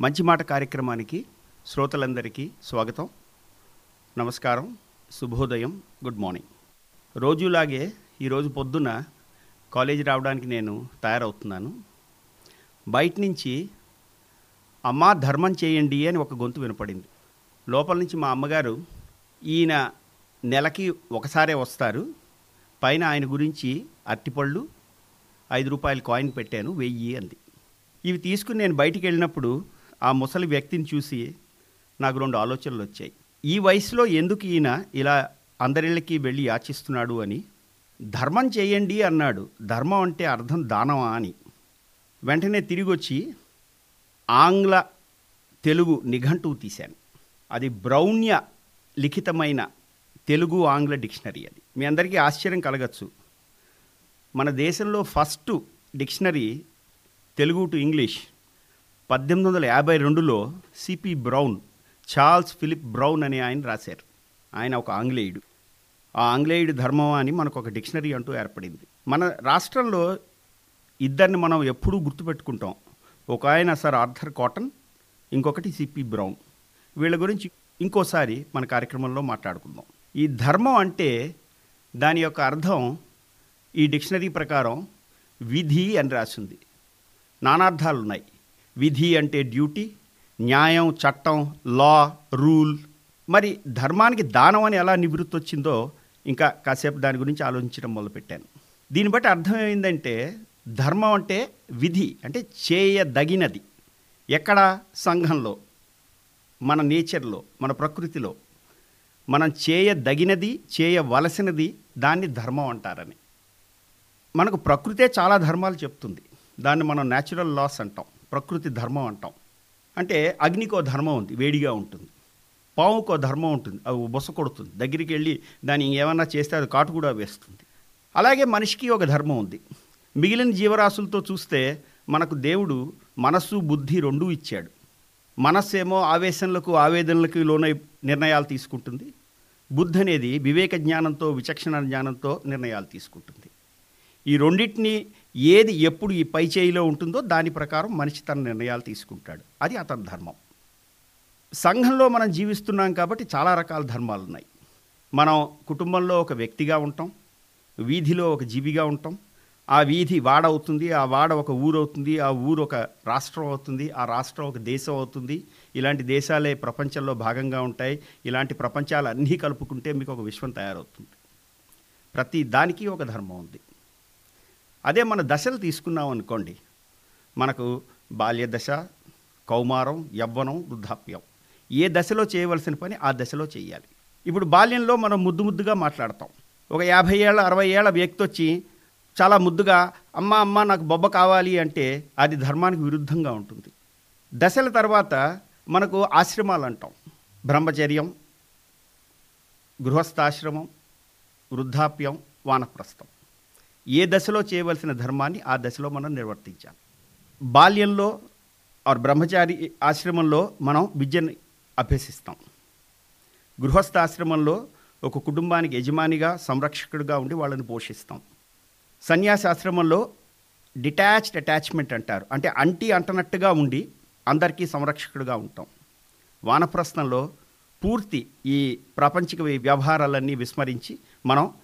మంచి మాట కార్యక్రమానికి శ్రోతలందరికీ స్వాగతం. నమస్కారం. శుభోదయం. గుడ్ మార్నింగ్ రోజులాగే ఈరోజు పొద్దున కాలేజీ రావడానికి నేను తయారవుతున్నాను. బయట నుంచి అమ్మా ధర్మం చేయండి అని ఒక గొంతు వినపడింది. లోపల నుంచి మా అమ్మగారు ఈయన నెలకి ఒకసారే వస్తారు. పైన ఆయన గురించి అరటిపళ్ళు ఐదు రూపాయల కాయిన్ పెట్టాను వెయ్యి అంది. ఇవి తీసుకుని నేను బయటికి వెళ్ళినప్పుడు ఆ ముసలి వ్యక్తిని చూసి నాకు రెండు ఆలోచనలు వచ్చాయి. ఈ వయసులో ఎందుకు ఈయన ఇలా అందరిళ్ళకి వెళ్ళి యాచిస్తున్నాడు అని? ధర్మం చేయండి అన్నాడు. ధర్మం అంటే అర్థం దానమా అని. వెంటనే తిరిగి వచ్చి ఆంగ్ల తెలుగు నిఘంటువు తీశాను. అది బ్రౌన్య లిఖితమైన తెలుగు ఆంగ్ల డిక్షనరీ అది. మీ అందరికీ ఆశ్చర్యం కలగచ్చు. మన దేశంలో first dictionary Telugu to English. పద్దెనిమిది వందల యాభై రెండులో C P Brown Charles Philip Brown అనే ఆయన రాశారు. ఆయన ఒక ఆంగ్లేయుడు. ఆ ఆంగ్లేయుడు ధర్మం అని మనకు ఒక డిక్షనరీ అంటూ ఏర్పడింది. మన రాష్ట్రంలో ఇద్దరిని మనం ఎప్పుడూ గుర్తుపెట్టుకుంటాం. ఒక ఆయన సార్ ఆర్థర్ కాటన్ ఇంకొకటి సిపి బ్రౌన్ వీళ్ళ గురించి ఇంకోసారి మన కార్యక్రమంలో మాట్లాడుకుందాం. ఈ ధర్మం అంటే దాని యొక్క అర్థం ఈ డిక్షనరీ ప్రకారం విధి అని రాసింది. నానార్థాలు ఉన్నాయి విధి అంటే డ్యూటీ న్యాయం చట్టం లా రూల్. మరి ధర్మానికి దానం అని ఎలా నివృత్తి వచ్చిందో ఇంకా కాసేపు దాని గురించి ఆలోచించడం మొదలుపెట్టాను. దీన్ని బట్టి అర్థమేమైందంటే ధర్మం అంటే విధి అంటే చేయదగినది. ఎక్కడ? సంఘంలో మన నేచర్లో మన ప్రకృతిలో. మనం చేయదగినది చేయవలసినది దాన్ని ధర్మం అంటారని. మనకు ప్రకృతే చాలా ధర్మాలు చెప్తుంది. దాన్ని మనం న్యాచురల్ లాస్ అంటాం. ప్రకృతి ధర్మం అంటాం. అంటే అగ్నికో ధర్మం ఉంది వేడిగా ఉంటుంది. పావుకో ధర్మం ఉంటుంది అవి బొస కొడుతుంది. దగ్గరికి వెళ్ళి దాన్ని ఏమన్నా చేస్తే అది కాటు కూడా వేస్తుంది. అలాగే మనిషికి ఒక ధర్మం ఉంది. మిగిలిన జీవరాశులతో చూస్తే మనకు దేవుడు మనస్సు బుద్ధి రెండూ ఇచ్చాడు. మనస్సేమో ఆవేశంలకు ఆవేదనలకు లోనై నిర్ణయాలు తీసుకుంటుంది. బుద్ధి అనేది వివేక జ్ఞానంతో విచక్షణ జ్ఞానంతో నిర్ణయాలు తీసుకుంటుంది. ఈ రెండింటిని ఏది ఎప్పుడు ఈ పై చేయిలో ఉంటుందో దాని ప్రకారం మనిషి తన నిర్ణయాలు తీసుకుంటాడు. అది అతని ధర్మం. సంఘంలో మనం జీవిస్తున్నాం కాబట్టి చాలా రకాల ధర్మాలు ఉన్నాయి. మనం కుటుంబంలో ఒక వ్యక్తిగా ఉంటాం వీధిలో ఒక జీవిగా ఉంటాం. ఆ వీధి వాడ అవుతుంది ఆ వాడ ఒక ఊరవుతుంది ఆ ఊరు ఒక రాష్ట్రం అవుతుంది ఆ రాష్ట్రం ఒక దేశం అవుతుంది. ఇలాంటి దేశాలే ప్రపంచంలో భాగంగా ఉంటాయి. ఇలాంటి ప్రపంచాలు అన్నీ కలుపుకుంటే మీకు ఒక విశ్వం తయారవుతుంది. ప్రతి దానికి ఒక ధర్మం ఉంది. అదే మన దశలు తీసుకున్నాం అనుకోండి మనకు బాల్య దశ కౌమారం యవ్వనం వృద్ధాప్యం. ఏ దశలో చేయవలసిన పని ఆ దశలో చేయాలి. ఇప్పుడు బాల్యంలో మనం ముద్దు ముద్దుగా మాట్లాడతాం. ఒక యాభై ఏళ్ళ అరవై ఏళ్ళ వ్యక్తి వచ్చి చాలా ముద్దుగా అమ్మ అమ్మ నాకు బొబ్బ కావాలి అంటే అది ధర్మానికి విరుద్ధంగా ఉంటుంది. దశల తర్వాత మనకు ఆశ్రమాలు అంటాం. బ్రహ్మచర్యం గృహస్థాశ్రమం వృద్ధాప్యం వానప్రస్థం. ఏ దశలో చేయవలసిన ధర్మాన్ని ఆ దశలో మనం నిర్వర్తించాలి. బాల్యంలో ఆర్ బ్రహ్మచారి ఆశ్రమంలో మనం విద్యను అభ్యసిస్తాం. గృహస్థాశ్రమంలో ఒక కుటుంబానికి యజమానిగా సంరక్షకుడిగా ఉండి వాళ్ళని పోషిస్తాం. సన్యాసాశ్రమంలో డిటాచ్డ్ అటాచ్మెంట్ అంటారు. అంటే అంటి అంటనట్టుగా ఉండి అందరికీ సంరక్షకుడిగా ఉంటాం. వానప్రస్థంలో పూర్తి ఈ ప్రాపంచిక వ్యవహారాలన్నీ విస్మరించి మనం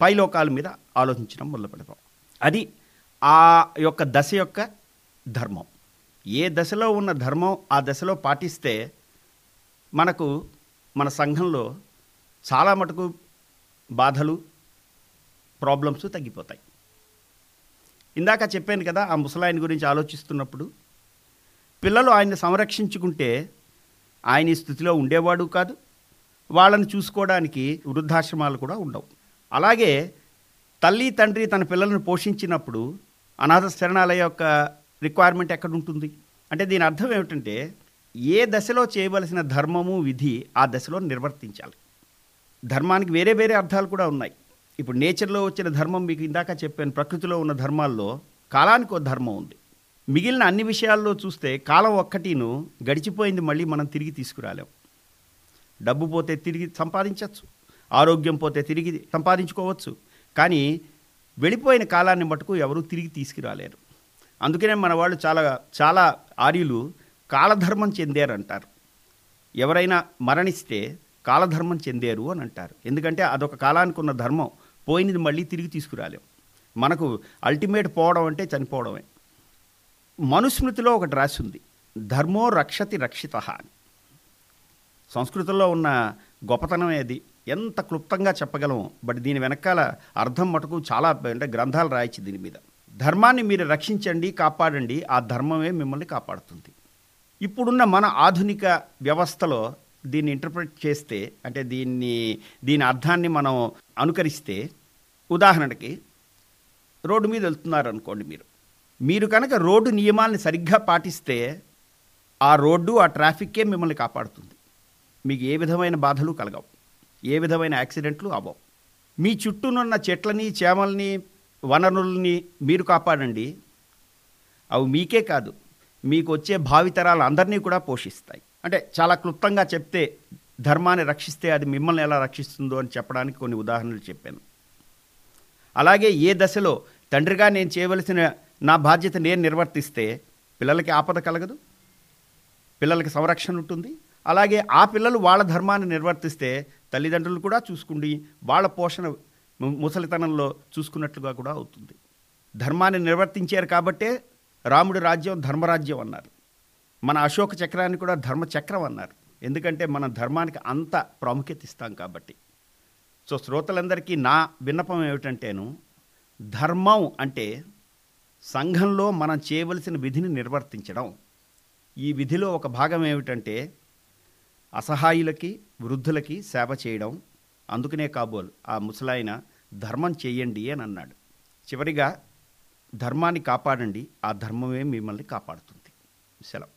పైలోకాల మీద ఆలోచించడం మొదలు పెడతాం అది ఆ యొక్క దశ యొక్క ధర్మం. ఏ దశలో ఉన్న ధర్మం ఆ దశలో పాటిస్తే మనకు మన సంఘంలో చాలా మటుకు బాధలు ప్రాబ్లమ్స్ తగ్గిపోతాయి. ఇందాక చెప్పాను కదా ఆ ముసలాయన గురించి ఆలోచిస్తున్నప్పుడు పిల్లలు ఆయన్ని సంరక్షించుకుంటే ఆయన స్థితిలో ఉండేవాడు కాదు. వాళ్ళని చూసుకోవడానికి వృద్ధాశ్రమాలు కూడా ఉండవు. అలాగే తల్లి తండ్రి తన పిల్లలను పోషించినప్పుడు అనాథ శరణాలయ యొక్క రిక్వైర్మెంట్ ఎక్కడ ఉంటుంది అంటే దీని అర్థం ఏమిటంటే ఏ దశలో చేయవలసిన ధర్మము విధి ఆ దశలో నిర్వర్తించాలి. ధర్మానికి వేరే వేరే అర్థాలు కూడా ఉన్నాయి. ఇప్పుడు నేచర్లో వచ్చిన ధర్మం మీకు ఇందాక చెప్పాను. ప్రకృతిలో ఉన్న ధర్మాల్లో కాలానికి ఒక ధర్మం ఉంది. మిగిలిన అన్ని విషయాల్లో చూస్తే కాలం ఒక్కటిను గడిచిపోయింది మళ్ళీ మనం తిరిగి తీసుకురాలేం. డబ్బు పోతే తిరిగి సంపాదించవచ్చు ఆరోగ్యం పోతే తిరిగి సంపాదించుకోవచ్చు. కానీ వెళ్ళిపోయిన కాలాన్ని మటుకు ఎవరూ తిరిగి తీసుకురాలేరు. అందుకనే మన వాళ్ళు చాలా చాలా ఆర్యులు కాలధర్మం చెందారంటారు. ఎవరైనా మరణిస్తే కాలధర్మం చెందారు అని అంటారు. ఎందుకంటే అదొక కాలానికి ఉన్న ధర్మం. పోయినది మళ్ళీ తిరిగి తీసుకురాలేం. మనకు అల్టిమేట్ పోవడం అంటే చనిపోవడమే. మనుస్మృతిలో ఒకటి రాసి ఉంది ధర్మో రక్షతి రక్షిత అని. సంస్కృతంలో ఉన్న గొప్పతనం ఏది ఎంత క్లుప్తంగా చెప్పగలము బట్ దీని వెనకాల అర్థం మటుకు చాలా అంటే గ్రంథాలు రాయొచ్చు దీని మీద. ధర్మాన్ని మీరు రక్షించండి కాపాడండి ఆ ధర్మమే మిమ్మల్ని కాపాడుతుంది. ఇప్పుడున్న మన ఆధునిక వ్యవస్థలో దీన్ని ఇంటర్ప్రిట్ చేస్తే అంటే దీన్ని దీని అర్థాన్ని మనం అనుకరిస్తే ఉదాహరణకి రోడ్డు మీద వెళ్తున్నారు అనుకోండి మీరు. మీరు కనుక రోడ్డు నియమాల్ని సరిగ్గా పాటిస్తే ఆ రోడ్డు ఆ ట్రాఫిక్కే మిమ్మల్ని కాపాడుతుంది. మీకు ఏ విధమైన బాధలు కలగవు. ఏ విధమైన యాక్సిడెంట్లు అవ్వవు. మీ చుట్టూనున్న చెట్లని చేమల్ని వనరుల్ని మీరు కాపాడండి. అవి మీకే కాదు మీకు వచ్చే భావితరాలు అందరినీ కూడా పోషిస్తాయి. అంటే చాలా క్లుప్తంగా చెప్తే ధర్మాన్ని రక్షిస్తే అది మిమ్మల్ని ఎలా రక్షిస్తుందో అని చెప్పడానికి కొన్ని ఉదాహరణలు చెప్పాను. అలాగే ఏ దశలో తండ్రిగా నేను చేయవలసిన నా బాధ్యత నేను నిర్వర్తిస్తే పిల్లలకి ఆపద కలగదు? పిల్లలకి సంరక్షణ ఉంటుంది? అలాగే ఆ పిల్లలు వాళ్ళ ధర్మాన్ని నిర్వర్తిస్తే తల్లిదండ్రులు కూడా చూసుకుండి వాళ్ళ పోషణ ముసలితనంలో చూసుకున్నట్లుగా కూడా అవుతుంది. ధర్మాన్ని నిర్వర్తించారు కాబట్టే రాముడి రాజ్యం ధర్మరాజ్యం అన్నారు. మన అశోక చక్రాన్ని కూడా ధర్మచక్రం అన్నారు. ఎందుకంటే మన ధర్మానికి అంత ప్రాముఖ్యత ఇస్తాం కాబట్టి. సో శ్రోతలందరికీ నా విన్నపం ఏమిటంటేను ధర్మం అంటే సంఘంలో మనం చేయవలసిన విధిని నిర్వర్తించడం. ఈ విధిలో ఒక భాగం ఏమిటంటే అసహాయులకి వృద్ధులకి సేవ చేయడం అందుకనే కాబోలు ఆ ముసలాయన ధర్మం చేయండి అని అన్నాడు. చివరిగా ధర్మాన్ని కాపాడండి ఆ ధర్మమే మిమ్మల్ని కాపాడుతుంది. సెలవు.